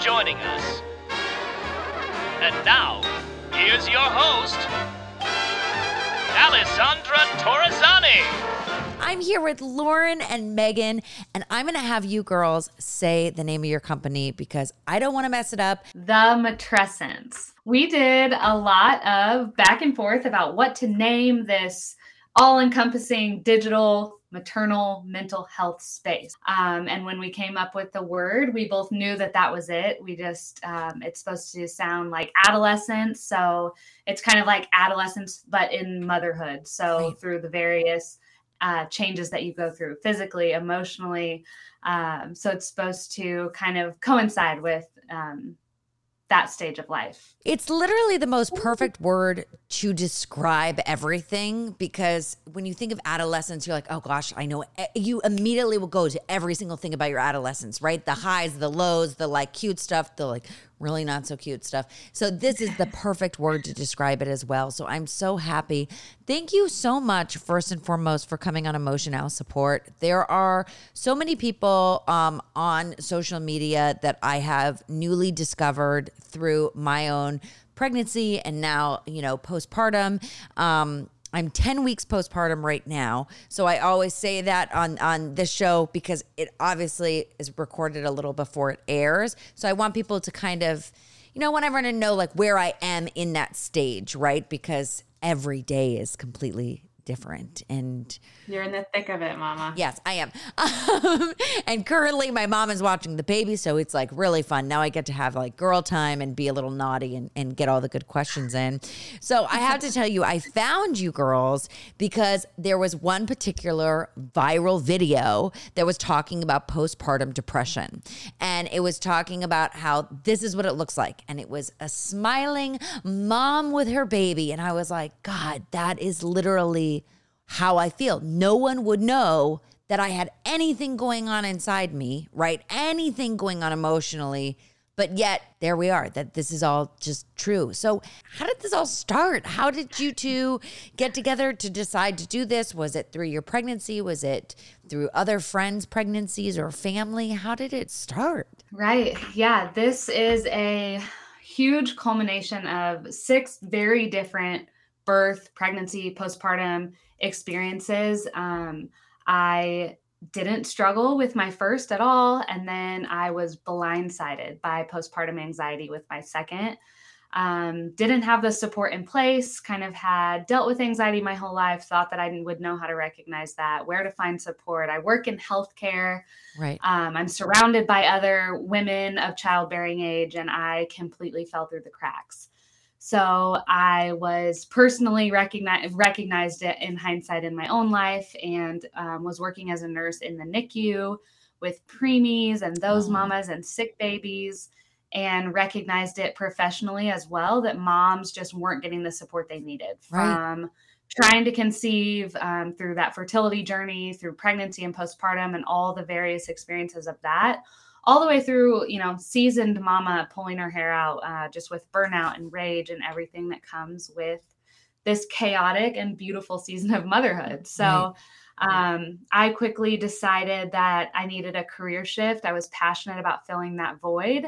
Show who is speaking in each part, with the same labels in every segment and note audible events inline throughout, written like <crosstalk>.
Speaker 1: joining us. And now, here's your host, Alessandra Torresani.
Speaker 2: I'm here with Lauren and Megan, and I'm going to have you girls say the name of your company because I don't want to mess it up.
Speaker 3: The Matrescence. We did a lot of back and forth about what to name this all encompassing digital maternal mental health space. Um, and when we came up with the word, we both knew that that was it. We just, um, it's supposed to sound like adolescence. So it's kind of like adolescence, but in motherhood. So right. through the various uh, changes that you go through physically, emotionally. Um, so it's supposed to kind of coincide with um, that stage of life.
Speaker 2: It's literally the most perfect word to describe everything because when you think of adolescence, you're like, oh gosh, I know. You immediately will go to every single thing about your adolescence, right? The highs, the lows, the like cute stuff, the like really not so cute stuff. So this is the perfect word to describe it as well. So I'm so happy. Thank you so much, first and foremost, for coming on Emotional Support. There are so many people um, on social media that I have newly discovered through my own pregnancy and now, you know, postpartum. Um, I'm 10 weeks postpartum right now. So I always say that on on this show because it obviously is recorded a little before it airs. So I want people to kind of you know, want everyone to know like where I am in that stage, right? Because every day is completely different and
Speaker 3: you're in the thick of it mama.
Speaker 2: Yes i am. <laughs> Um, and currently my mom is watching the baby so it's like really fun. Now i get to have like girl time and be a little naughty and, and get all the good questions in. So i have to tell you i found you girls because there was one particular viral video that was talking about postpartum depression. And it was talking about how this is what it looks like. And it was a smiling mom with her baby. And i was like god that is literally how I feel. No one would know that I had anything going on inside me, right? Anything going on emotionally. But yet, there we are, that this is all just true. So, how did this all start? How did you two get together to decide to do this? Was it through your pregnancy? Was it through other friends' pregnancies or family? How did it start?
Speaker 3: Right. Yeah. This is a huge culmination of six very different birth, pregnancy, postpartum experiences. Um, I didn't struggle with my first at all. And then I was blindsided by postpartum anxiety with my second. Um, didn't have the support in place, kind of had dealt with anxiety my whole life, thought that I would know how to recognize that, where to find support. I work in healthcare.
Speaker 2: Right.
Speaker 3: Um, I'm surrounded by other women of childbearing age, and I completely fell through the cracks. So I was personally recognize, recognized it in hindsight in my own life and um, was working as a nurse in the NICU with preemies and those mamas and sick babies and recognized it professionally as well that moms just weren't getting the support they needed from right. trying to conceive um, through that fertility journey, through pregnancy and postpartum, and all the various experiences of that all the way through, you know, seasoned mama pulling her hair out uh, just with burnout and rage and everything that comes with this chaotic and beautiful season of motherhood. So, um, I quickly decided that I needed a career shift. I was passionate about filling that void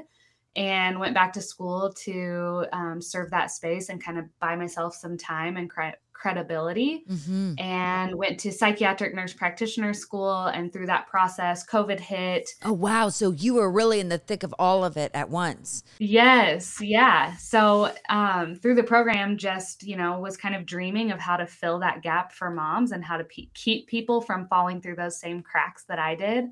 Speaker 3: and went back to school to um, serve that space and kind of buy myself some time and cre- credibility mm-hmm. and went to psychiatric nurse practitioner school. And through that process covid hit.
Speaker 2: Oh wow. So you were really in the thick of all of it at once.
Speaker 3: Yes. Yeah. So um, through the program just you know was kind of dreaming of how to fill that gap for moms and how to pe- keep people from falling through those same cracks that i did.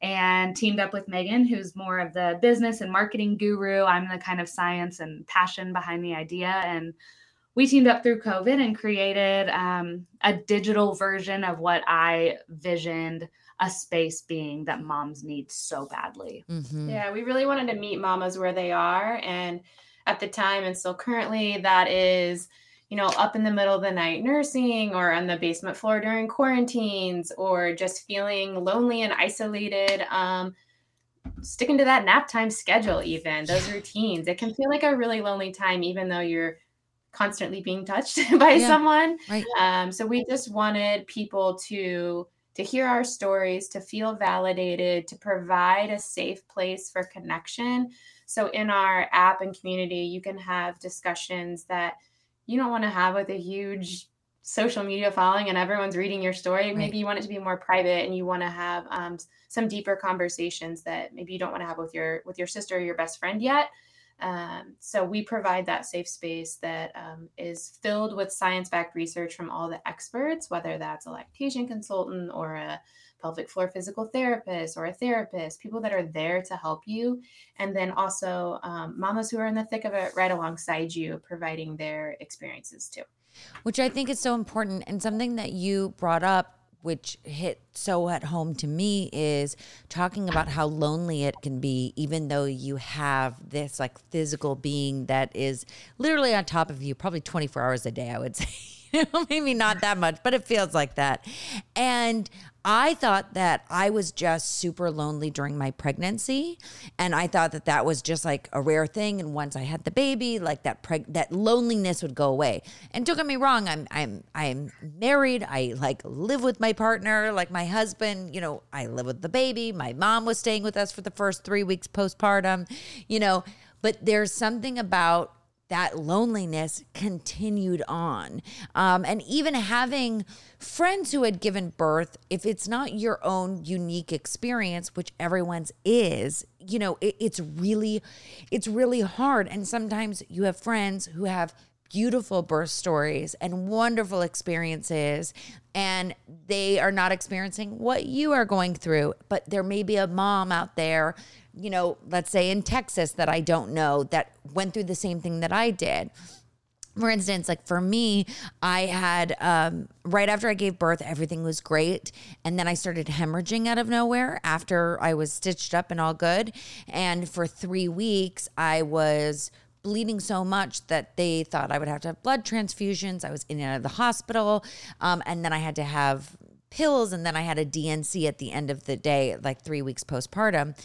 Speaker 3: And teamed up with Megan, who's more of the business and marketing guru. I'm the kind of science and passion behind the idea. And we teamed up through COVID and created um, a digital version of what I visioned a space being that moms need so badly.
Speaker 4: Mm-hmm. Yeah, we really wanted to meet mamas where they are. And at the time, and still currently, that is, you know, up in the middle of the night nursing or on the basement floor during quarantines or just feeling lonely and isolated. Um, sticking to that nap time schedule, even those routines, it can feel like a really lonely time, even though you're constantly being touched <laughs> by yeah, someone. Right. Um, so we just wanted people to to hear our stories, to feel validated, to provide a safe place for connection So in our app and community, you can have discussions that you don't want to have with a huge social media following and everyone's reading your story.
Speaker 2: Right.
Speaker 4: Maybe you want it to be more private and you want to have um, some deeper conversations that maybe you don't want to have with your with your sister or your best friend yet. Um, so we provide that safe space that um, is filled with science-backed research from all the experts, whether that's a lactation consultant or a pelvic floor physical therapist or a therapist, people that are there to help you, and then also um, mamas who are in the thick of it right alongside you, providing their experiences too.
Speaker 2: which I think is so important. And something that you brought up, which hit so at home to me, is talking about how lonely it can be, even though you have this like physical being that is literally on top of you, probably 24 hours a day, I would <laughs> say. Maybe not that much, but it feels like that. And I thought that I was just super lonely during my pregnancy, and I thought that that was just like a rare thing. And once I had the baby, like that preg- that loneliness would go away. And don't get me wrong, I'm I'm I'm married. I like live with my partner, like my husband. You know, I live with the baby. My mom was staying with us for the first three weeks postpartum. You know, but there's something about that loneliness continued on. Um, and even having friends who had given birth, if it's not your own unique experience, which everyone's is, you know, it, it's really, it's really hard. And sometimes you have friends who have beautiful birth stories and wonderful experiences and they are not experiencing what you are going through but there may be a mom out there you know let's say in Texas that I don't know that went through the same thing that I did for instance, like for me, I had um, right after I gave birth, everything was great. And then I started hemorrhaging out of nowhere after I was stitched up and all good. And for three weeks, I was bleeding so much that they thought I would have to have blood transfusions. I was in and out of the hospital. Um, and then I had to have pills and then I had a D&C at the end of the day, like three weeks postpartum.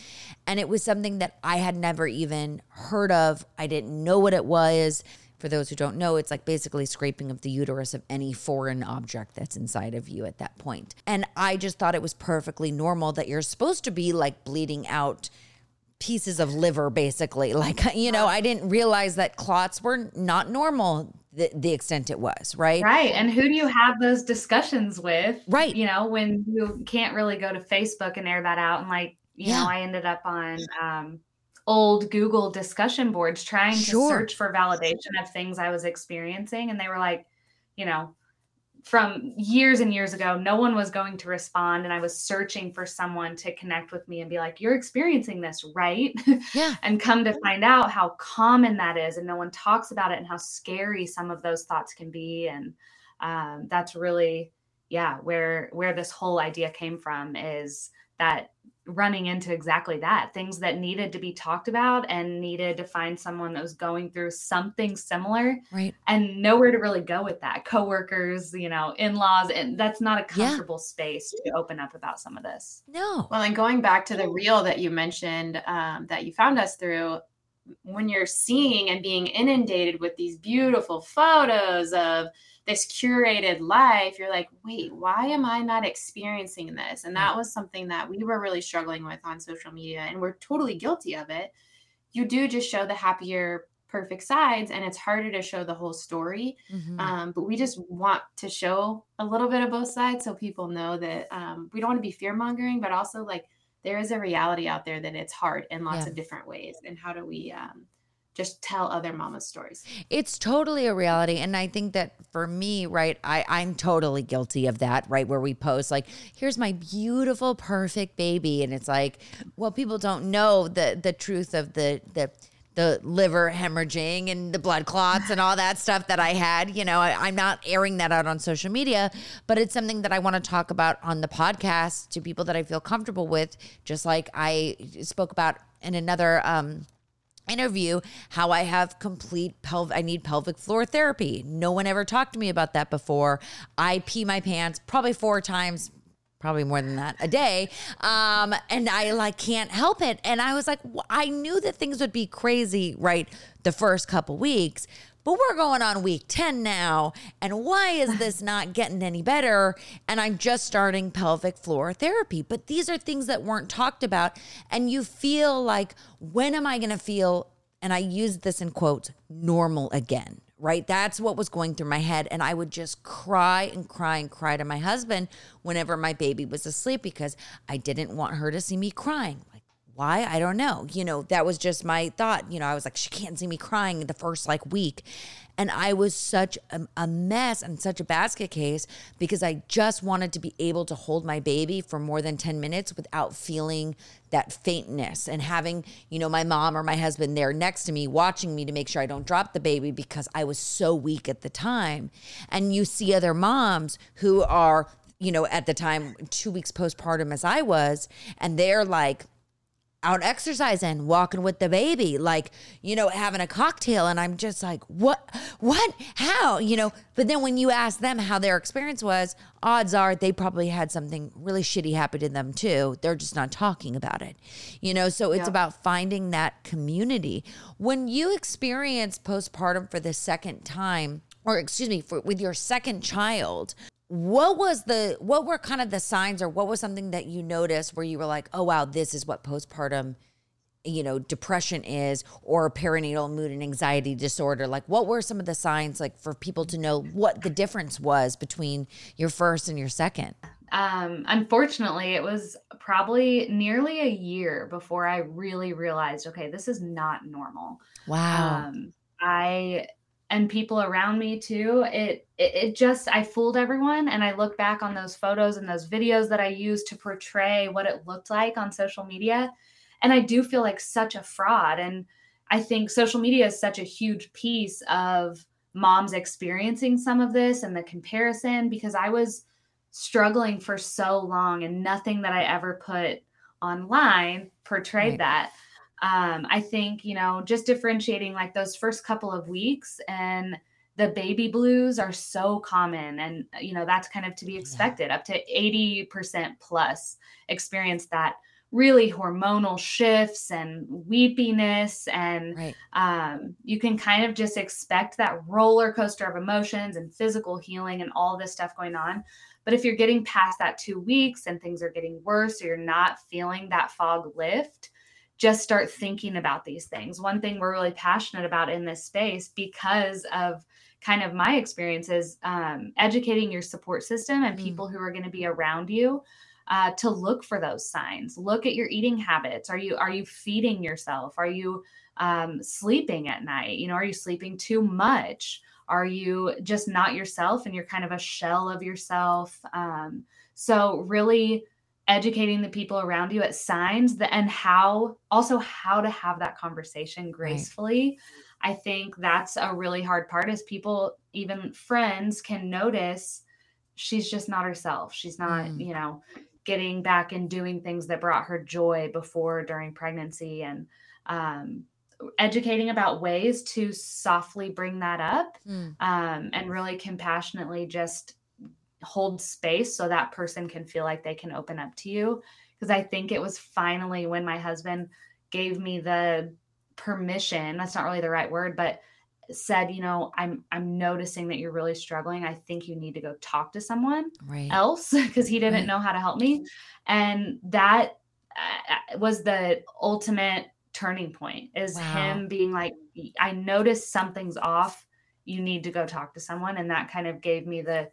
Speaker 2: And it was something that I had never even heard of. I didn't know what it was. For those who don't know, it's like basically scraping of the uterus of any foreign object that's inside of you at that point. And I just thought it was perfectly normal that you're supposed to be like bleeding out pieces of liver, basically. <laughs> Like, you know, I didn't realize that clots were not normal the, the extent it was, right?
Speaker 3: Right. And who do you have those discussions with?
Speaker 2: Right.
Speaker 3: You know, when you can't really go to Facebook and air that out. And like, you
Speaker 2: Yeah.
Speaker 3: know, I ended up on um, old Google discussion boards trying
Speaker 2: Sure.
Speaker 3: to search for validation of things I was experiencing. And they were like, you know, from years and years ago, no one was going to respond. And I was searching for someone to connect with me and be like, you're experiencing this, right? <laughs>
Speaker 2: Yeah.
Speaker 3: and come to find out how common that is and no one talks about it and how scary some of those thoughts can be and um, that's really yeah where where this whole idea came from is that running into exactly that things that needed to be talked about and needed to find someone that was going through something similar
Speaker 2: Right.
Speaker 3: and nowhere to really go with that coworkers you know in-laws and that's not a
Speaker 2: Yeah.
Speaker 3: comfortable space to open up about some of this
Speaker 2: No.
Speaker 4: Well, and going back to the reel that you mentioned um, that you found us through, when you're seeing and being inundated with these beautiful photos of this curated life, you're like, wait, why am I not experiencing this? And that was something that we were really struggling with on social media, and we're totally guilty of it. You do just show the happier, perfect sides, and it's harder to show the whole story.
Speaker 2: Mhm.
Speaker 4: Um, but we just want to show a little bit of both sides so people know that um, we don't want to be fear mongering, but also like there is a reality out there that it's hard in lots
Speaker 2: Yeah.
Speaker 4: of different ways. And how do we um, just tell other mamas' stories?
Speaker 2: It's totally a reality. And I think that for me, right, I, I'm totally guilty of that, right? Where we post like, here's my beautiful, perfect baby. And it's like, well, people don't know the the truth of the the the liver hemorrhaging and the blood clots and all that stuff that I had. You know, I, I'm not airing that out on social media, but it's something that I want to talk about on the podcast to people that I feel comfortable with, just like I spoke about in another um interview how I have complete pelvic I need pelvic floor therapy. No one ever talked to me about that before. I pee my pants probably four times probably more than that a day. Um, and I like can't help it. And I was like, wh- I knew that things would be crazy, right? The first couple weeks. But we're going on week 10 now. And why is <laughs> this not getting any better? And I'm just starting pelvic floor therapy. But these are things that weren't talked about. And you feel like, when am I going to feel, and I use this in quotes, normal again? Right? That's what was going through my head. And I would just cry and cry and cry to my husband whenever my baby was asleep because I didn't want her to see me crying. Like, why? I don't know. You know, that was just my thought. You know, I was like, she can't see me crying the first like week. And I was such a, a mess and such a basket case because I just wanted to be able to hold my baby for more than 10 minutes without feeling that faintness and having, you know, my mom or my husband there next to me watching me to make sure I don't drop the baby because I was so weak at the time. And you see other moms who are, you know, at the time, two weeks postpartum as I was, and they're like, out exercising, walking with the baby, like, you know, having a cocktail. And I'm just like, what, what, how, you know? But then when you ask them how their experience was, odds are they probably had something really shitty happen to them too. They're just not talking about it, you know? So it's
Speaker 3: Yeah.
Speaker 2: about finding that community. When you experience postpartum for the second time, or excuse me, for, with your second child, what was the what were kind of the signs or what was something that you noticed where you were like oh wow this is what postpartum you know depression is or perinatal mood and anxiety disorder? Like what were some of the signs like for people to know what the difference was between your first and your second?
Speaker 3: Um, unfortunately, it was probably nearly a year before I really realized, okay, this is not normal.
Speaker 2: wow.
Speaker 3: Um, I and people around me too. It, it it just I fooled everyone, and I look back on those photos and those videos that I used to portray what it looked like on social media, and I do feel like such a fraud. And I think social media is such a huge piece of moms experiencing some of this and the comparison because I was struggling for so long and nothing that I ever put online portrayed
Speaker 2: Right.
Speaker 3: that. Um, I think, you know, just differentiating like those first couple of weeks and the baby blues are so common. And, you know, that's kind of to be expected. Up to 80% plus experience that really hormonal shifts and weepiness and
Speaker 2: right
Speaker 3: um, you can kind of just expect that roller coaster of emotions and physical healing and all this stuff going on. But if you're getting past that two weeks and things are getting worse or you're not feeling that fog lift, just start thinking about these things. One thing we're really passionate about in this space because of kind of my experiences, um, educating your support system and
Speaker 2: Mm.
Speaker 3: people who are going to be around you uh, to look for those signs. Look at your eating habits. Are you are you feeding yourself? Are you um, sleeping at night? You know, are you sleeping too much? Are you just not yourself and you're kind of a shell of yourself? Um, so really educating the people around you at signs that and how also how to have that conversation gracefully. I think that's a really hard part is people, even friends, can notice she's just not herself. She's not,
Speaker 2: Mm.
Speaker 3: you know, getting back and doing things that brought her joy before during pregnancy and um, educating about ways to softly bring that up
Speaker 2: Mm.
Speaker 3: um, and really compassionately just hold space so that person can feel like they can open up to you. Because I think it was finally when my husband gave me the permission that's not really the right word but said you know i'm i'm noticing that you're really struggling i think you need to go talk to someone
Speaker 2: right
Speaker 3: else because he didn't
Speaker 2: Right.
Speaker 3: know how to help me and that uh, was the ultimate turning point is
Speaker 2: Wow.
Speaker 3: him being like i noticed something's off you need to go talk to someone and that kind of gave me the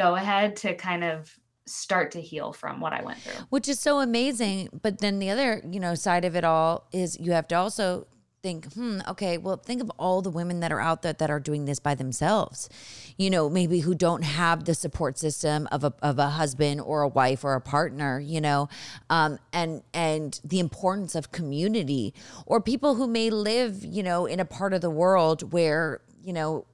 Speaker 3: go ahead to kind of start to heal from what i went through.
Speaker 2: Which is so amazing but then the other you know side of it all is you have to also think hmm okay well think of all the women that are out there that are doing this by themselves. You know maybe who don't have the support system of a, of a husband or a wife or a partner you know um, and and the importance of community or people who may live you know in a part of the world where you know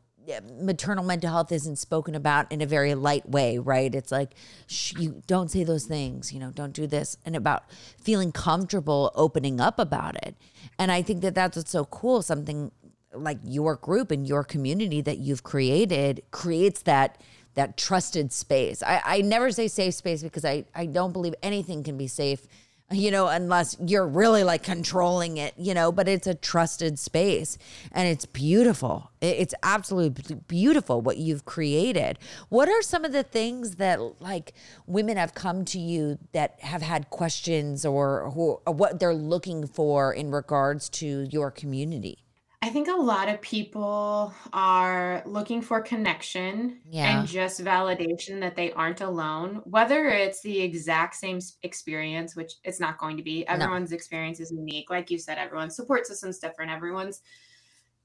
Speaker 2: maternal mental health isn't spoken about in a very light way, right? It's like, shh, you don't say those things, you know, don't do this, and about feeling comfortable opening up about it. And I think that that's what's so cool. Something like your group and your community that you've created creates that that trusted space. I, I never say safe space because I, I don't believe anything can be safe you know, unless you're really like controlling it, you know, but it's a trusted space and it's beautiful. It's absolutely beautiful what you've created. What are some of the things that like women have come to you that have had questions or, who, or what they're looking for in regards to your community?
Speaker 4: I think a lot of people are looking for connection
Speaker 2: Yeah.
Speaker 4: and just validation that they aren't alone, whether it's the exact same s- experience, which it's not going to be.
Speaker 2: No.
Speaker 4: Everyone's experience is unique. Like you said, everyone's support system's different. Everyone's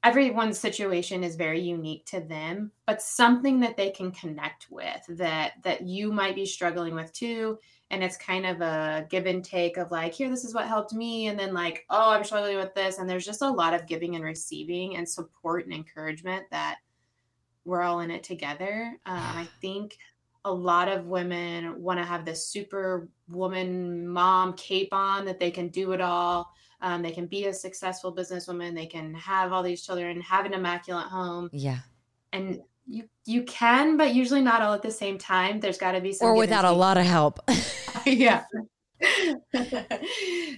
Speaker 4: everyone's situation is very unique to them, but something that they can connect with that that you might be struggling with too and it's kind of a give and take of like here this is what helped me and then like oh i'm struggling with this and there's just a lot of giving and receiving and support and encouragement that we're all in it together. Um, i think a lot of women want to have this super woman mom cape on that they can do it all. Um, they can be a successful businesswoman. They can have all these children have an immaculate home.
Speaker 2: Yeah.
Speaker 4: and you you can but usually not all at the same time there's got to be some
Speaker 2: Or without a lot of help. <laughs> <laughs>
Speaker 4: yeah.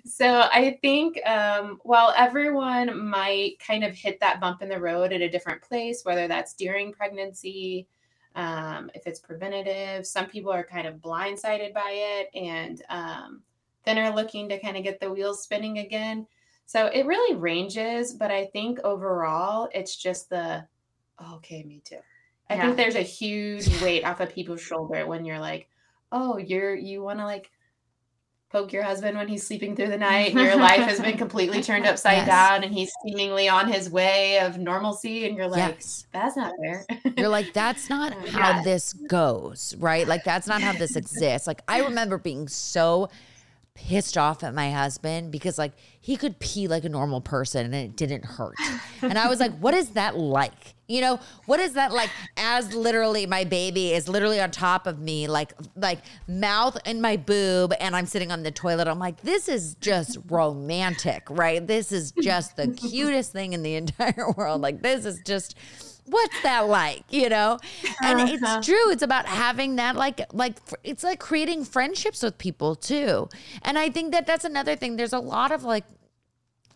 Speaker 4: so I think um, while everyone might kind of hit that bump in the road at a different place, whether that's during pregnancy, um, if it's preventative, some people are kind of blindsided by it and um, then are looking to kind of get the wheels spinning again. So it really ranges, but I think overall it's just the "Oh, okay, me too. I
Speaker 3: Yeah.
Speaker 4: think there's a huge weight off of people's shoulder when you're like, oh, you're you want to like poke your husband when he's sleeping through the night and your life has been completely turned <laughs> upside
Speaker 2: Yes.
Speaker 4: down and he's seemingly on his way of normalcy and you're like
Speaker 2: yes.
Speaker 4: that's not fair
Speaker 2: You're like, that's not <laughs> how
Speaker 3: yeah.
Speaker 2: this goes, right? Like, that's not how this exists. Like, I <laughs> remember being so pissed off at my husband because, like, he could pee like a normal person and it didn't hurt. And I was like, what is that like? You know, what is that like as literally my baby is literally on top of me, like, like mouth in my boob, and I'm sitting on the toilet. I'm like, this is just romantic, right? This is just the cutest thing in the <laughs> entire world. Like, this is just what's that like you know and
Speaker 4: Uh-huh.
Speaker 2: it's true it's about having that like like it's like creating friendships with people too and i think that that's another thing there's a lot of like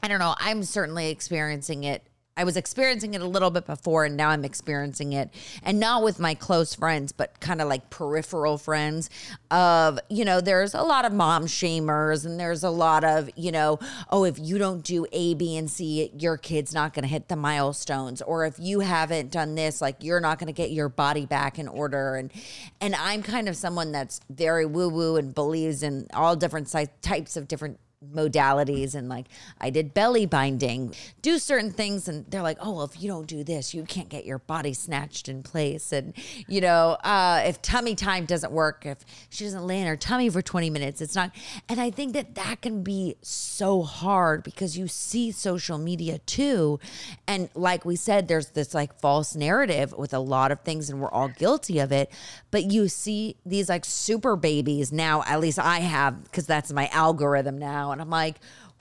Speaker 2: i don't know i'm certainly experiencing it I was experiencing it a little bit before and now I'm experiencing it and not with my close friends but kind of like peripheral friends of you know there's a lot of mom shamers and there's a lot of you know oh if you don't do A B and C your kid's not going to hit the milestones or if you haven't done this like you're not going to get your body back in order and and I'm kind of someone that's very woo woo and believes in all different si- types of different modalities and like I did belly binding, do certain things and they're like, "Oh, well, if you don't do this, you can't get your body snatched in place." And you know, uh if tummy time doesn't work, if she doesn't lay in her tummy for 20 minutes, it's not and I think that that can be so hard because you see social media too. And like we said there's this like false narrative with a lot of things and we're all guilty of it, but you see these like super babies now, at least I have because that's my algorithm now and I'm like,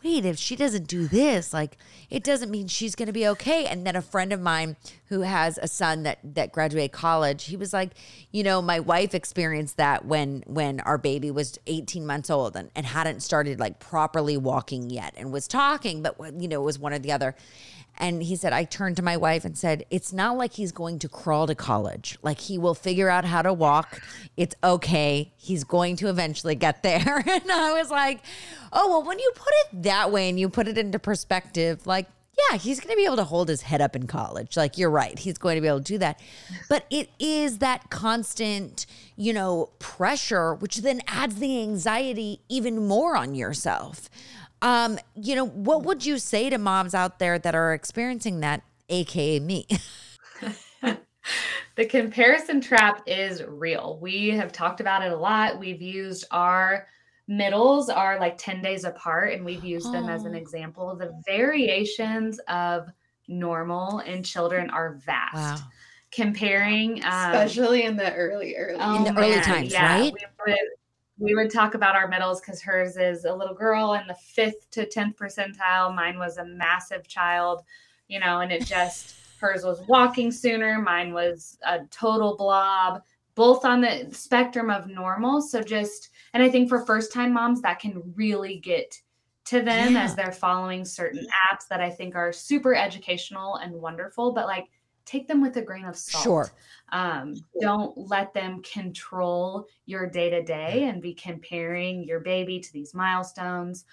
Speaker 2: wait, if she doesn't do this, like it doesn't mean she's going to be okay. And then a friend of mine who has a son that that graduated college, he was like, you know, my wife experienced that when when our baby was 18 months old and, and hadn't started like properly walking yet and was talking, but you know, it was one or the other. And he said, I turned to my wife and said, It's not like he's going to crawl to college. Like he will figure out how to walk. It's okay. He's going to eventually get there. <laughs> And I was like, Oh, well, when you put it that way and you put it into perspective, like, yeah, he's going to be able to hold his head up in college. Like, you're right. He's going to be able to do that. But it is that constant, you know, pressure, which then adds the anxiety even more on yourself. Um, you know, what would you say to moms out there that are experiencing that, aka me? <laughs>
Speaker 3: the comparison trap is real. We have talked about it a lot. We've used our middles are like 10 days apart and we've used them as an
Speaker 2: Oh.
Speaker 3: example. The variations of normal in children are vast.
Speaker 2: Wow.
Speaker 3: Comparing um,
Speaker 4: especially in the early early
Speaker 3: Oh,
Speaker 2: In the early times,
Speaker 3: yeah,
Speaker 2: right?
Speaker 3: We would, we would talk about our middles because hers is a little girl in the fifth to tenth percentile. Mine was a massive child, you know, and it just <laughs> hers was walking sooner. Mine was a total blob, both on the spectrum of normal. So just, and I think for first time moms, that can really get to them
Speaker 2: Yeah.
Speaker 3: as they're following certain apps that I think are super educational and wonderful, but like take them with a grain of salt.
Speaker 2: Sure.
Speaker 3: Um, don't let them control your day to day and be comparing your baby to these milestones.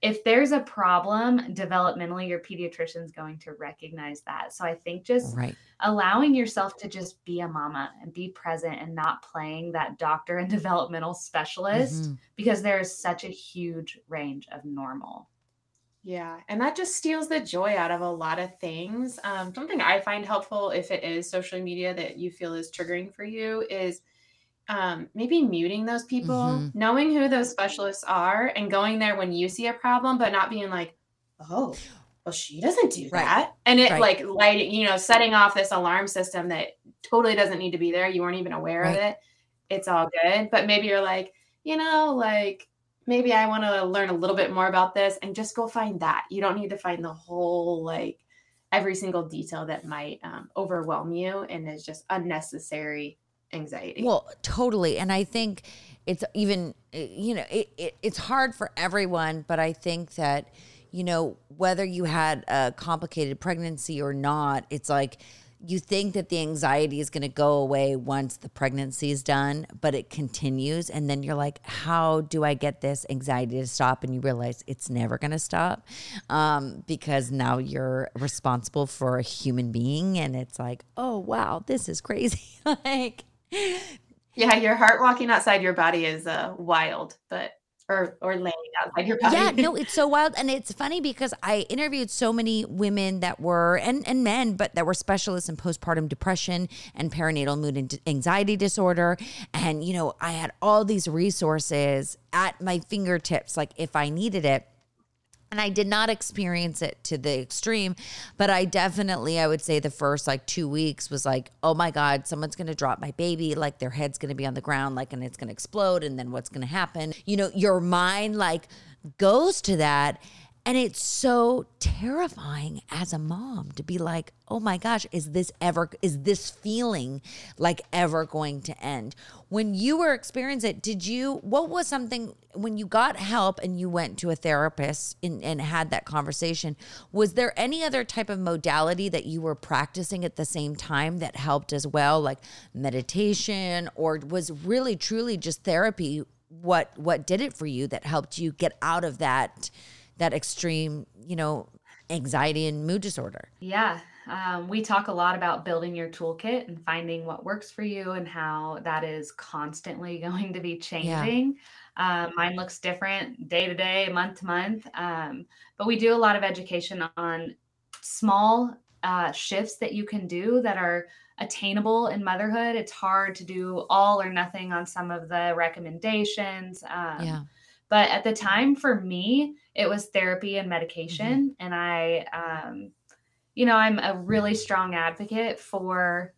Speaker 3: If there's a problem developmentally, your pediatrician's going to recognize that. So I think just
Speaker 2: Right.
Speaker 3: allowing yourself to just be a mama and be present and not playing that doctor and <laughs> developmental specialist
Speaker 2: Mhm.
Speaker 3: because there is such a huge range of normal.
Speaker 4: Yeah, and that just steals the joy out of a lot of things. Um, something I find helpful if it is social media that you feel is triggering for you is um, maybe muting those people,
Speaker 2: Mhm.
Speaker 4: knowing who those specialists are, and going there when you see a problem, but not being like, oh, well, she doesn't do
Speaker 2: Right.
Speaker 4: that. And it
Speaker 2: Right.
Speaker 4: like lighting, you know, setting off this alarm system that totally doesn't need to be there. You weren't even aware of it. It's all good. But maybe you're like, you know, like maybe I want to learn a little bit more about this and just go find that. You don't need to find the whole, like, every single detail that might um, overwhelm you and is just unnecessary anxiety.
Speaker 2: Well, totally. And I think it's even, uh, you know, it, it, it's hard for everyone, but I think that, you know, whether you had a complicated pregnancy or not, it's like you think that the anxiety is going to go away once the pregnancy is done, but it continues. And then you're like, how do I get this anxiety to stop? And you realize it's never going to stop um, because now you're responsible for a human being. And it's like, oh, wow, this is crazy. <laughs> like,
Speaker 4: yeah, your heart walking outside your body is uh, wild, but or or laying outside your body.
Speaker 2: Yeah, no, it's so <laughs> wild. And it's funny because I interviewed so many women that were, and, and men, but that were specialists in postpartum depression and perinatal mood and anxiety disorder. And, you know, I had all these resources at my fingertips, like if I needed it. And I did not experience it to the extreme, but I definitely, I would say the first like two weeks was like, oh my God, someone's gonna drop my baby, like their head's gonna be on the ground, like, and it's gonna explode, and then what's gonna happen? You know, your mind like goes to that. And it's so terrifying as a mom to be like, oh my gosh, is this ever, is this feeling like ever going to end? When you were experiencing it, did you, what was something, when you got help and you went to a therapist and, and had that conversation, was there any other type of modality that you were practicing at the same time that helped as well, like meditation, or was really truly just therapy? What what did it for you that helped you get out of that that extreme, you know, anxiety and mood disorder?
Speaker 3: Yeah. Um, we talk a lot about building your toolkit and finding what works for you and how that is constantly <laughs> going to be changing. Um, mine looks different day to day, month to month. Um, but we do a lot of education on small uh, shifts that you can do that are attainable in motherhood. It's hard to do all or nothing on some of the recommendations. Um,
Speaker 2: yeah.
Speaker 3: But at the time for me it was therapy and medication. And i um you know i'm a really strong advocate for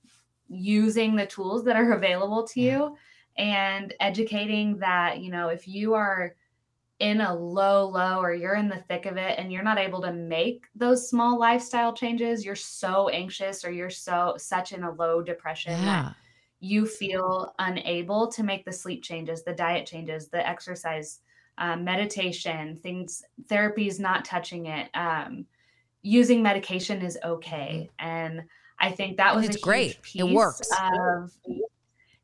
Speaker 3: using the tools that are <laughs> available to you and educating that you know if you are in a low low or you're in the thick of it and you're not able to make those small lifestyle changes you're so anxious or you're so such in a low depression that you feel unable to make the sleep changes, the diet changes, the exercise, um, meditation, things, therapy is not touching it. Um, using medication is okay. And I think that
Speaker 2: Mm-hmm.
Speaker 3: Was
Speaker 2: it's great. It works.
Speaker 3: Of,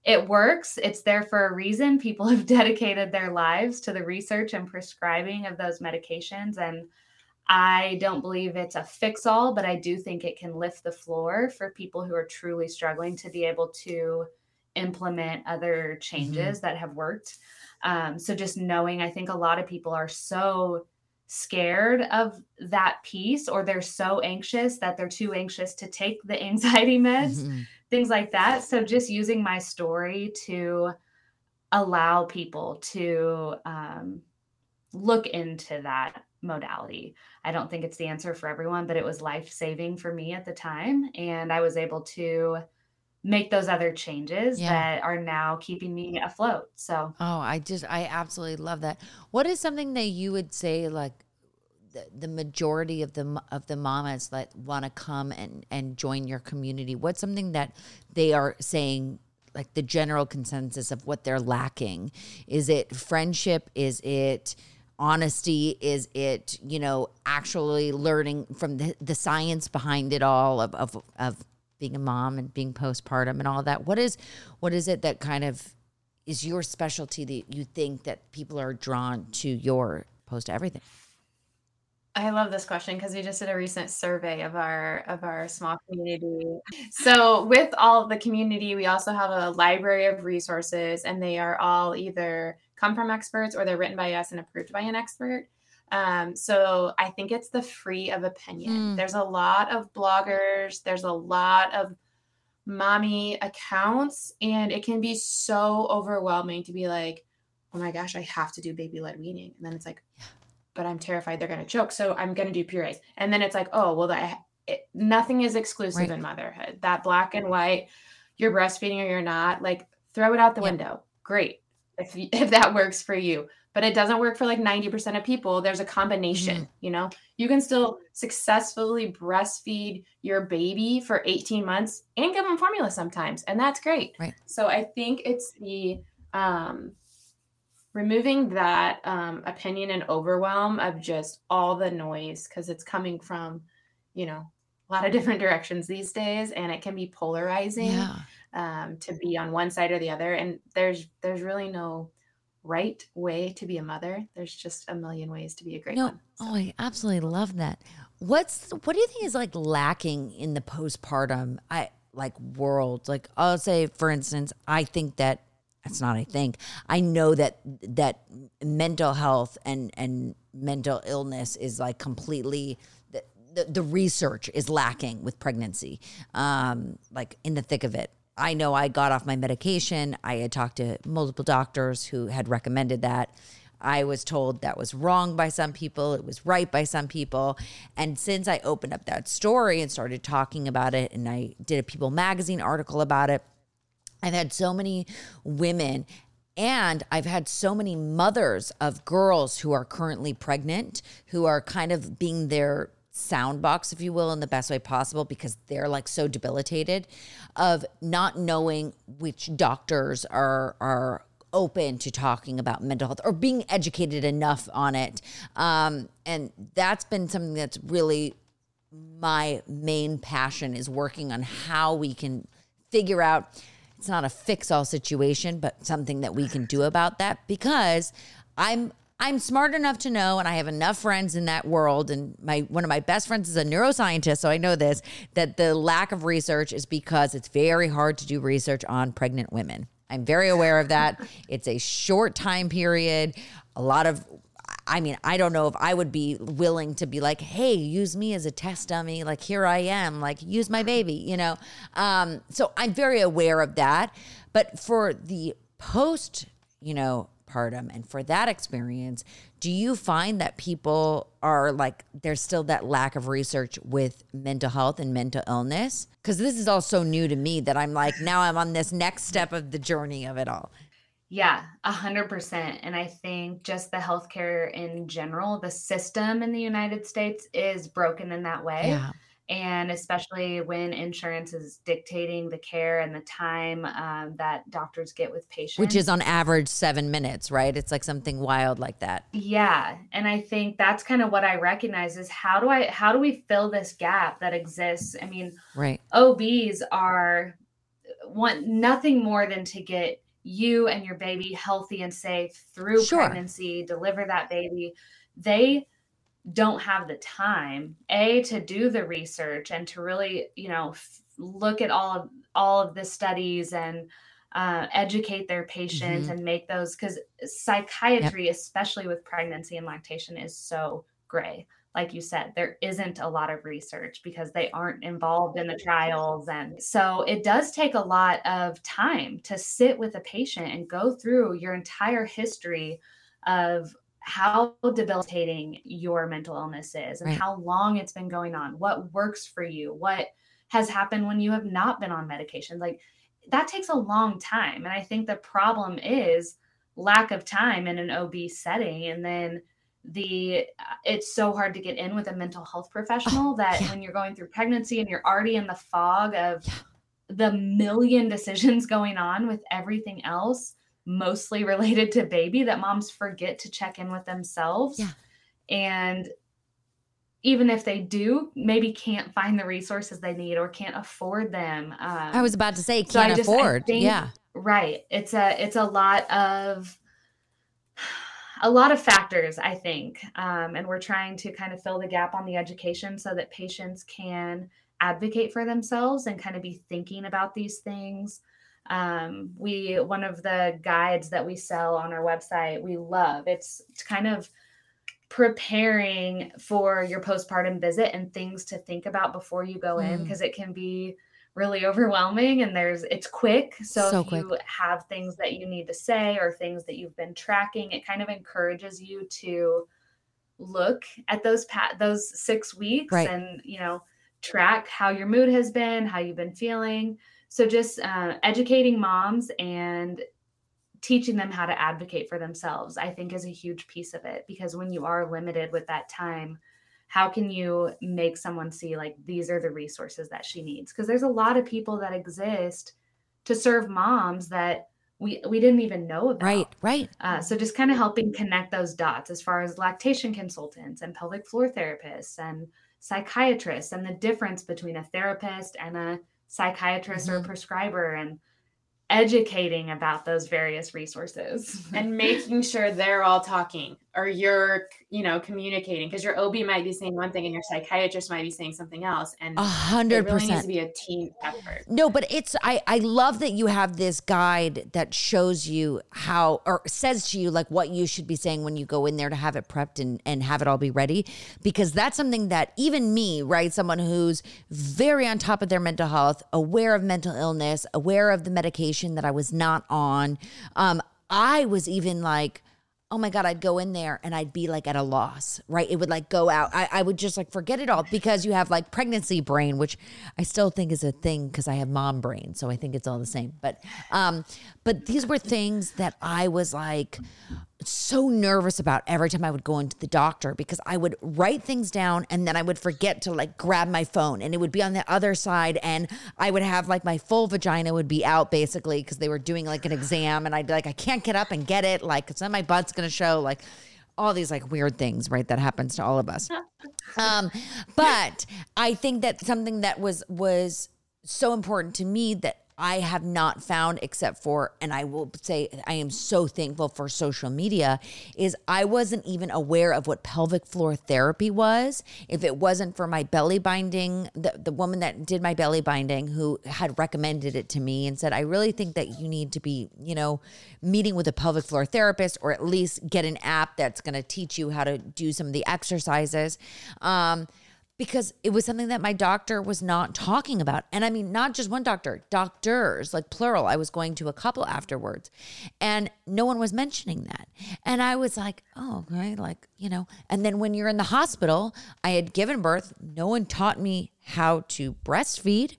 Speaker 3: it works. It's there for a reason. People <laughs> have dedicated their lives to the research and prescribing of those medications. And I don't believe it's a fix all, but I do think it can lift the floor for people who are truly struggling to be able to implement other changes that have worked. Um, so just knowing, I think a lot of people are so scared of that piece or they're so anxious that they're too anxious to take the <laughs> anxiety meds
Speaker 2: Mhm.
Speaker 3: things like that. So just using my story to allow people to um, look into that modality. I don't think it's the answer for everyone, but it was life saving for me at the time. And I was able to make those other changes
Speaker 2: Yeah.
Speaker 3: that are now keeping me afloat. So
Speaker 2: Oh, I just I absolutely love that. What is something that you would say like the, the majority of the of the mamas that want to come and and join your community? What's something that they are saying like the general consensus of what they're lacking? Is it friendship? Is it honesty? Is it, you know, actually learning from the, the science behind it all of, of, of being a mom and being postpartum and all that? What is, what is it that kind of is your specialty that you think that people are drawn to your post everything?
Speaker 4: I love this question because we just did a recent survey of our of our small community. So with all the community, we also have a library of resources, and they are all either come from experts or they're written by us and approved by an expert. Um, so I think it's the free of opinion.
Speaker 2: Mm.
Speaker 4: There's a lot of bloggers. There's a lot of mommy accounts, and it can be so overwhelming to be like, oh my gosh, I have to do baby led weaning, and then it's like but I'm terrified they're going to choke. So I'm going to do purees. And then it's like, oh, well, that it, nothing is exclusive
Speaker 2: Right.
Speaker 4: in motherhood. That black and white, you're breastfeeding or you're not, like throw it out the window. Great. If, <laughs> if that works for you. But it doesn't work for like 90% of people. There's a combination,
Speaker 2: Mm-hmm.
Speaker 4: you know? You can still successfully breastfeed your baby for 18 months and give them formula sometimes. And that's great.
Speaker 2: Right.
Speaker 4: So I think it's the um removing that um, opinion and overwhelm of just all the noise because it's coming from you know a lot of <laughs> different directions these days and it can be polarizing
Speaker 2: Yeah.
Speaker 4: um, to be on one side or the other and there's there's really no right way to be a mother there's just a million ways to be a great
Speaker 2: No,
Speaker 4: one So-
Speaker 2: oh, I absolutely love that. What's what do you think is like lacking in the postpartum I like world? Like I'll say, for instance, I think that that's not. I think I know that that mental health and and mental illness is like completely. The, the, the research is lacking with pregnancy, um, like in the thick of it. I know I got off my medication. I had talked to multiple doctors who had recommended that. I was told that was wrong by some people, it was right by some people. And since I opened up that story and started talking about it, and I did a People magazine article about it, I've had so many women and I've had so many mothers of girls who are currently pregnant who are kind of being their sound box, if you will, in the best way possible because they're like so debilitated of not knowing which doctors are are open to talking about mental health or being educated enough on it. Um, and that's been something that's really my main passion is working on how we can figure out it's not a fix all situation but something that we can do about that because i'm i'm smart enough to know and i have enough friends in that world and my one of my best friends is a neuroscientist so i know this that the lack of research is because it's very hard to do research on pregnant women i'm very aware of that <laughs> it's a short time period a lot of I mean, I don't know if I would be willing to be like, hey, use me as a test dummy. Like, here I am. Like, use my baby, you know? Um, so I'm very aware of that. But for the post, you know, partum and for that experience, do you find that people are like, there's still that lack of research with mental health and mental illness? Because this is all so new to me that I'm like, now I'm on this next step of the journey of it all.
Speaker 3: Yeah, a hundred percent. And I think just the healthcare in general, the system in the United States is broken in that way.
Speaker 2: Yeah.
Speaker 3: And especially when insurance is dictating the care and the time um, that doctors get with patients.
Speaker 2: Which is on average seven minutes, right? It's like something wild like that.
Speaker 3: Yeah, and I think that's kind of what I recognize is how do I how do we fill this gap that exists? I mean,
Speaker 2: Right.
Speaker 3: OBs are want nothing more than to get you and your baby healthy and safe through
Speaker 2: Sure.
Speaker 3: pregnancy, deliver that baby. They don't have the time a to do the research and to really you know f- look at all of all of the studies and uh, educate their patients
Speaker 2: Mhm.
Speaker 3: and make those because psychiatry especially with pregnancy and lactation is so gray like you said there isn't a lot of research because they aren't involved in the trials and so it does take a lot of time to sit with a patient and go through your entire history of how debilitating your mental illness is and
Speaker 2: Right.
Speaker 3: how long it's been going on, what works for you, what has happened when you have not been on medication. Like that takes a long time. And I think the problem is lack of time in an OB setting. And then the uh, it's so hard to get in with a mental health professional that
Speaker 2: yeah.
Speaker 3: when you're going through pregnancy and you're already in the fog of
Speaker 2: Yeah.
Speaker 3: the million decisions <laughs> going on with everything else, mostly <laughs> related to baby, that moms forget to check in with themselves.
Speaker 2: Yeah.
Speaker 3: And even if they do, maybe can't find the resources they need or can't afford them. Um,
Speaker 2: I was about to say can't
Speaker 3: just-
Speaker 2: afford.
Speaker 3: think-
Speaker 2: yeah.
Speaker 3: right. It's a it's a lot of a lot of factors, I think, um, and we're trying to kind of fill the gap on the education so that patients can advocate for themselves and kind of be thinking about these things. Um, we one of the guides that we sell on our website we love. It's, it's kind of preparing for your postpartum visit and things to think about before you go in
Speaker 2: Mm.
Speaker 3: because it can be really overwhelming and there's it's quick so,
Speaker 2: So
Speaker 3: if you have things that you need to say or things that you've been tracking it kind of encourages you to look at those pat those six weeks
Speaker 2: Right.
Speaker 3: and you know track how your mood has been how you've been feeling so just uh, educating moms and teaching them how to advocate for themselves i think is a huge piece of it because when you are limited with that time how can you make someone see like these are the resources that she needs because there's a lot of people that exist to serve moms that we we didn't even know about
Speaker 2: Right, right.
Speaker 3: uh, so just kind of helping connect those dots as far as lactation consultants and pelvic floor therapists and psychiatrists and the difference between a therapist and a psychiatrist or a
Speaker 2: Mhm.
Speaker 3: prescriber and educating about those various resources.
Speaker 4: and making sure they're all talking or you're you know communicating because your ob might be saying one thing and your psychiatrist might be saying something else and
Speaker 2: A
Speaker 4: it
Speaker 2: hundred
Speaker 4: really needs to be a team effort.
Speaker 2: No, but it's I I love that you have this guide that shows you how or says to you like what you should be saying when you go in there to have it prepped and and have it all be ready because that's something that even me, right, someone who's very on top of their mental health, aware of mental illness, aware of the medication that I was not on, um I was even like oh my god i'd go in there and i'd be like at a loss right? It would like go out. I, I would just like forget it all because you have like pregnancy brain which i still think is a thing because i have mom brain so i think it's all the same. But um but these were things that i was like so nervous about every time I would go into the doctor because I would write things down and then I would forget to like grab my phone and it would be on the other side and I would have like my full vagina would be out basically because they were doing like an exam and I'd be like I can't get up and get it like cuz then my butt's going to show like all these like weird things right that happens to all of us. <laughs> Um but I think that something that was was so important to me that I have not found except for, and I will say I am so thankful for social media, is I wasn't even aware of what pelvic floor therapy was. If it wasn't for my belly binding, the, the woman that did my belly binding who had recommended it to me and said, I really think that you need to be, you know, meeting with a pelvic floor therapist or at least get an app that's going to teach you how to do some of the exercises. Um, because it was something that my doctor was not talking about. And I mean, not just one doctor, doctors, like plural. I was going to a couple afterwards, and no one was mentioning that. And I was like, oh, okay, like, you know. And then when you're in the hospital, I had given birth, no one taught me how to breastfeed.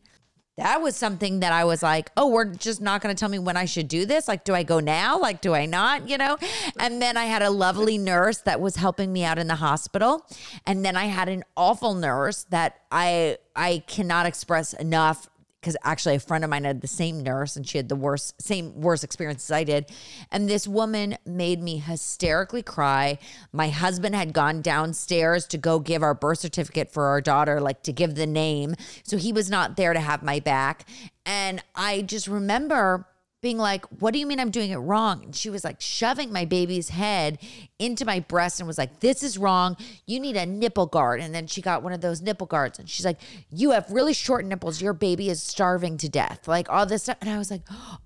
Speaker 2: That was something that I was like, oh, we're just not going to tell me when I should do this. Like, do I go now? Like, do I not? You know? And then I had a lovely nurse that was helping me out in the hospital. And then I had an awful nurse that I I cannot express enough because actually a friend of mine had the same nurse and she had the worst same worst experience as I did. And this woman made me hysterically cry. My husband had gone downstairs to go give our birth certificate for our daughter, like to give the name. So he was not there to have my back. And I just remember being like, What do you mean I'm doing it wrong? And she was like shoving my baby's head into my breast and was like, This is wrong. You need a nipple guard. And then she got one of those nipple guards and she's like, You have really short nipples. Your baby is starving to death. Like all this stuff. And I was like,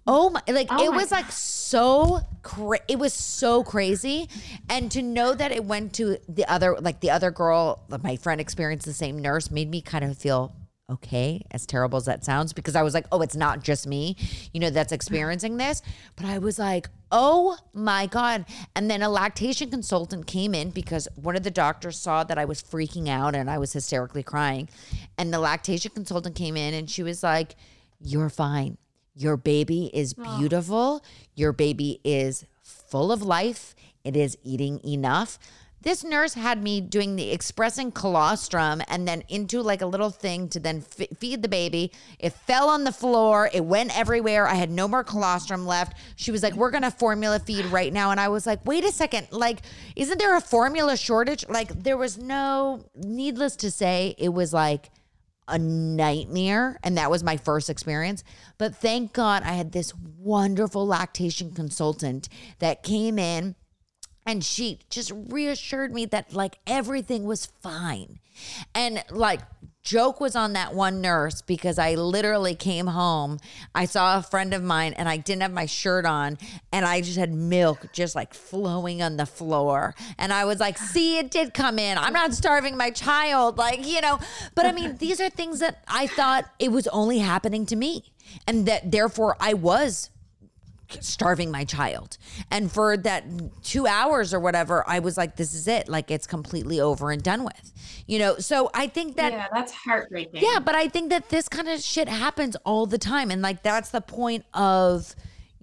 Speaker 2: Oh my, like
Speaker 3: Oh
Speaker 2: it
Speaker 3: my
Speaker 2: was like so cra- it was so crazy. And to know that it went to the other, like the other girl, my friend experienced the same nurse made me kind of feel okay, as terrible as that sounds, because I was like, oh, it's not just me, you know, that's experiencing this. But I was like, oh my God. And then a lactation consultant came in because one of the doctors saw that I was freaking out and I was hysterically crying. And the lactation consultant came in and she was like, you're fine. Your baby is beautiful. Your baby is full of life. It is eating enough This nurse had me doing the expressing colostrum and then into like a little thing to then f- feed the baby. It fell on the floor. It went everywhere. I had no more colostrum left. She was like, "We're gonna formula feed right now," and I was like, "Wait a second! Like, isn't there a formula shortage?" Like, there was no. Needless to say, it was like a nightmare. And that was my first experience. But thank God I had this wonderful lactation consultant that came in and she just reassured me that like everything was fine. And like joke was on that one nurse because I literally came home. I saw a friend of mine and I didn't have my shirt on and I just had milk just like flowing on the floor. And I was like, see, it did come in. I'm not starving my child. Like, you know, but I mean, these are things that I thought it was only happening to me. And that therefore I was starving my child. And for that two hours or whatever, I was like, this is it. Like it's completely over and done with. You know, so I think that
Speaker 4: yeah, that's heartbreaking.
Speaker 2: yeah, but I think that this kind of shit happens all the time. And like that's the point of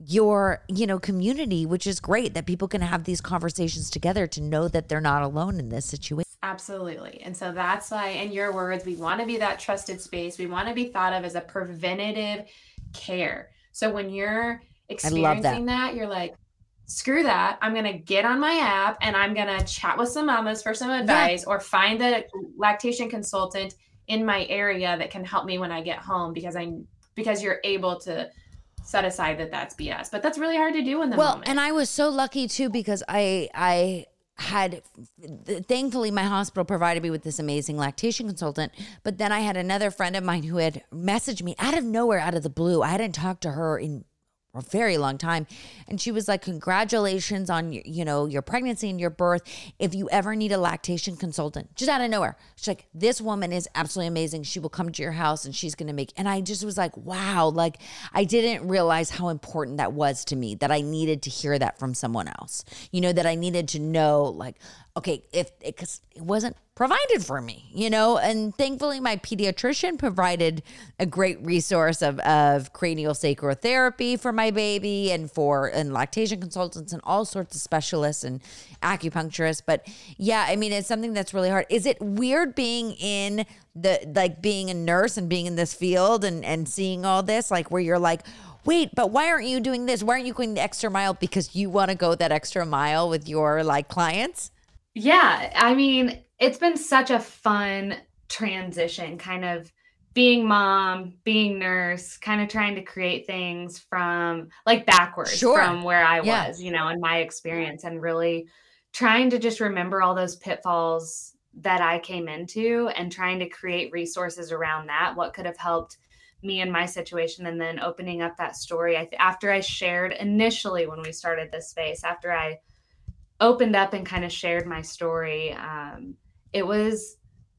Speaker 2: your, you know, community, which is great that people can have these conversations together to know that they're not alone in this situation.
Speaker 4: Absolutely. And so that's why, in your words, we want to be that trusted space. We want to be thought of as a preventative care. So when you're experiencing that. you're like, screw that. I'm going to get on my app and I'm going to chat with some mamas for some advice or find a lactation consultant in my area that can help me when I get home because I because you're able to set aside that that's BS. But that's really hard to do in the
Speaker 2: well,
Speaker 4: moment.
Speaker 2: and I was so lucky too because I I had thankfully my hospital provided me with this amazing lactation consultant but then i had another friend of mine who had messaged me out of nowhere out of the blue i hadn't talked to her in a very long time. And she was like congratulations on you know your pregnancy and your birth. If you ever need a lactation consultant just out of nowhere. She's like this woman is absolutely amazing. She will come to your house and she's going to make and i just was like wow. Like i didn't realize how important that was to me that i needed to hear that from someone else. You know that i needed to know like okay if because it, wasn't provided for me, you know? And thankfully, my pediatrician provided a great resource of, of cranial sacral therapy for my baby and for and lactation consultants and all sorts of specialists and acupuncturists. But yeah, I mean, it's something that's really hard. Is it weird being in the like being a nurse and being in this field and, and seeing all this, like where you're like, wait, but why aren't you doing this? Why aren't you going the extra mile because you want to go that extra mile with your like clients?
Speaker 3: Yeah, I mean, it's been such a fun transition, kind of being mom, being nurse, kind of trying to create things from like backwards
Speaker 2: Sure.
Speaker 3: from where I
Speaker 2: Yeah.
Speaker 3: was, you know, in my experience, and really trying to just remember all those pitfalls that I came into and trying to create resources around that. What could have helped me in my situation, and then opening up that story. I, after I shared initially when we started this space, after I opened up and kind of shared my story. Um, it was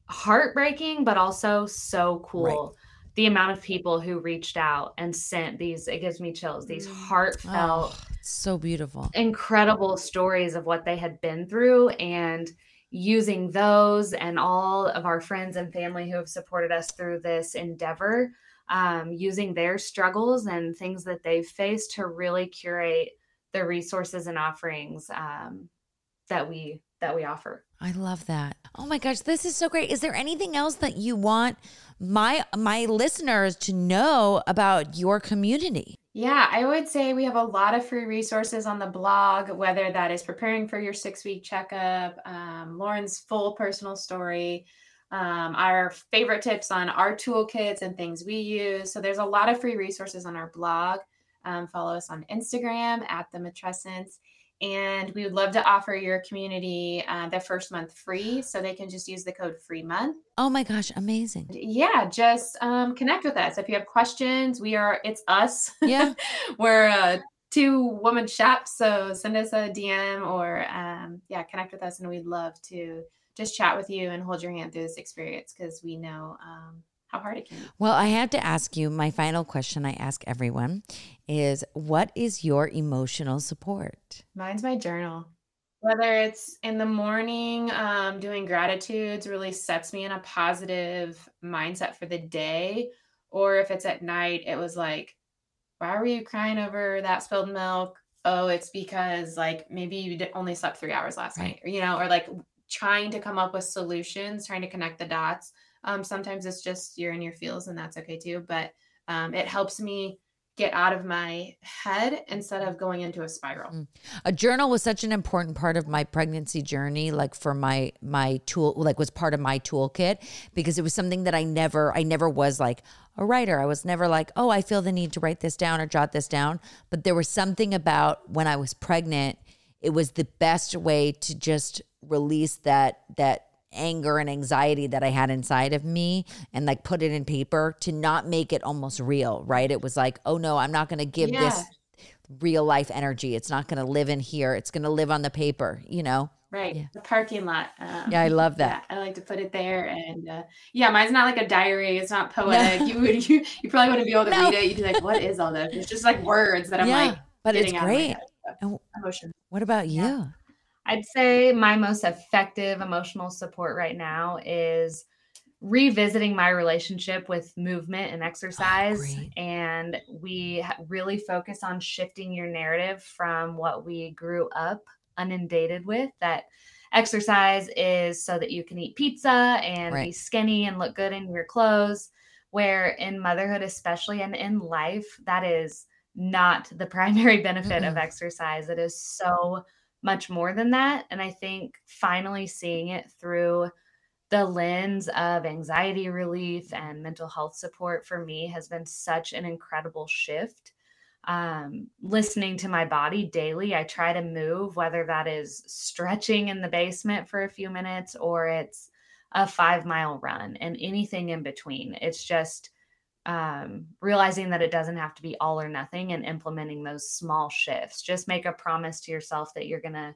Speaker 3: heartbreaking, but also so cool. The amount of people who reached out and sent these, it gives me chills, these heartfelt,
Speaker 2: Oh, so beautiful.
Speaker 3: incredible stories of what they had been through and using those and all of our friends and family who have supported us through this endeavor um, using their struggles and things that they've faced to really curate the resources and offerings um, that we that we offer
Speaker 2: I love that. Oh my gosh, this is so great. Is there anything else that you want my my listeners to know about your community?
Speaker 4: Yeah, I would say we have a lot of free resources on the blog, whether that is preparing for your six week checkup, um, Lauren's full personal story, um, our favorite tips on our toolkits and things we use. So there's a lot of free resources on our blog. Um, follow us on Instagram at the Matrescence. And we would love to offer your community uh, the first month free. So they can just use the code free month
Speaker 2: Oh my gosh, amazing.
Speaker 4: yeah just um, connect with us if you have questions we are it's us
Speaker 2: Yeah. <laughs>
Speaker 4: we're a two woman shop so send us a dm or um, yeah connect with us and we'd love to just chat with you and hold your hand through this experience because we know um, how hard it can be
Speaker 2: Well, I have to ask you my final question I ask everyone is what is your emotional support?
Speaker 4: mine's my journal whether it's in the morning um, doing gratitudes really sets me in a positive mindset for the day or if it's at night it was like why were you crying over that spilled milk oh it's because like maybe you only slept three hours last
Speaker 2: Right.
Speaker 4: night or you know or like trying to come up with solutions, trying to connect the dots. Um, sometimes it's just you're in your feels, and that's okay too. But um, it helps me get out of my head instead of going into a spiral. Mm.
Speaker 2: A journal was such an important part of my pregnancy journey like for my my tool like was part of my toolkit because it was something that I never I never was like a writer. I was never like, "Oh, I feel the need to write this down or jot this down." But there was something about when I was pregnant, it was the best way to just release that that anger and anxiety that I had inside of me and like put it in paper to not make it almost real, right? It was like, oh no, I'm not going to give yeah. this real life energy. It's not going to live in here. It's going to live on the paper, you know?
Speaker 4: Right. Yeah. The parking lot.
Speaker 2: Um, yeah, I love that.
Speaker 4: Yeah, I like to put it there. And uh, yeah, mine's not like a diary. It's not poetic. No. You would, you, you probably wouldn't be able to no. read it. You'd be like, what is all this? It's just like words that I'm yeah, like,
Speaker 2: but it's great. Emotion. What about you?
Speaker 3: I'd say my most effective emotional support right now is revisiting my relationship with movement and exercise. Oh, and we really focus on shifting your narrative from what we grew up inundated with that exercise is so that you can eat pizza and right. be skinny and look good in your clothes. Where in motherhood, especially and in life, that is not the <laughs> primary benefit mm-hmm. of exercise. It is so much more than that. And I think finally seeing it through the lens of anxiety relief and mental health support for me has been such an incredible shift. Um, listening to my body daily, I try to move, whether that is stretching in the basement for a few minutes or it's a five mile run and anything in between. It's just um, realizing that it doesn't have to be all or nothing and implementing those small shifts. Just make a promise to yourself that you're going to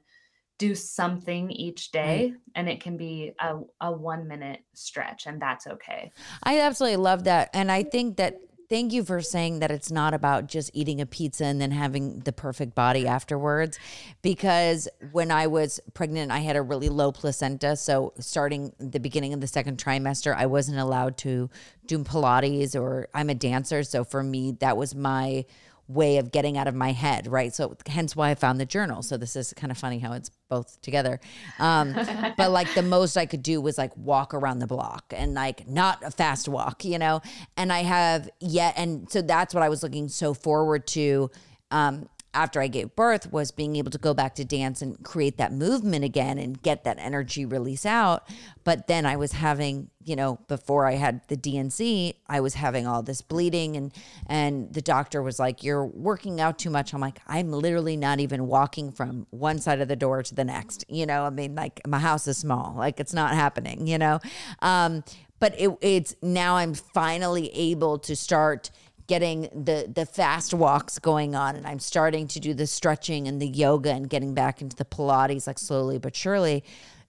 Speaker 3: do something each day and it can be a, a one minute stretch and that's okay.
Speaker 2: I absolutely love that. And I think that thank you for saying that it's not about just eating a pizza and then having the perfect body afterwards. Because when I was pregnant, I had a really low placenta. So, starting the beginning of the second trimester, I wasn't allowed to do Pilates or I'm a dancer. So, for me, that was my way of getting out of my head, right? So hence why I found the journal. So this is kind of funny how it's both together. Um, <laughs> but like the most I could do was like walk around the block and like not a fast walk, you know. And I have yet, and so that's what I was looking so forward to. Um, after I gave birth was being able to go back to dance and create that movement again and get that energy release out. But then I was having, you know, before I had the D&C, I was having all this bleeding and and the doctor was like, "You're working out too much." I'm like, "I'm literally not even walking from one side of the door to the next." You know, I mean, like my house is small. Like it's not happening, you know. Um but it, it's now I'm finally able to start getting the the fast walks going on and I'm starting to do the stretching and the yoga and getting back into the pilates like slowly but surely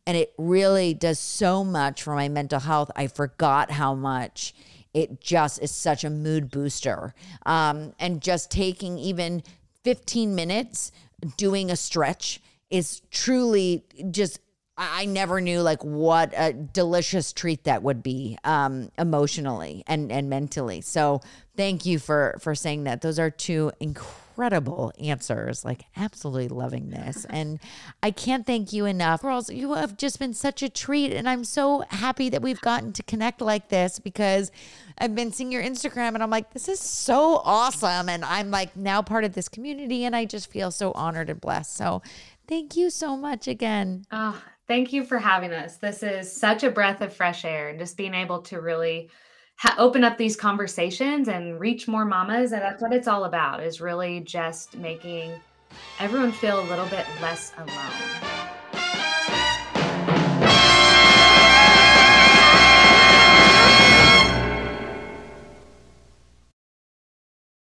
Speaker 2: and it really does so much for my mental health. I forgot how much it just is such a mood booster. Um, and just taking even 15 minutes doing a stretch is truly just I never knew like what a delicious treat that would be um, emotionally and and mentally. So thank you for for saying that. Those are two incredible answers. Like absolutely loving this, <laughs> and I can't thank you enough. Girls, you have just been such a treat, and I'm so happy that we've gotten to connect like this because I've been seeing your Instagram, and I'm like, this is so awesome, and I'm like now part of this community, and I just feel so honored and blessed. So. Thank you so much again.
Speaker 3: Oh, Thank you for having us. This is such a breath of fresh air and just being able to really ha- open up these conversations and reach more mamas. And that's what it's all about is really just making everyone feel a little bit less alone.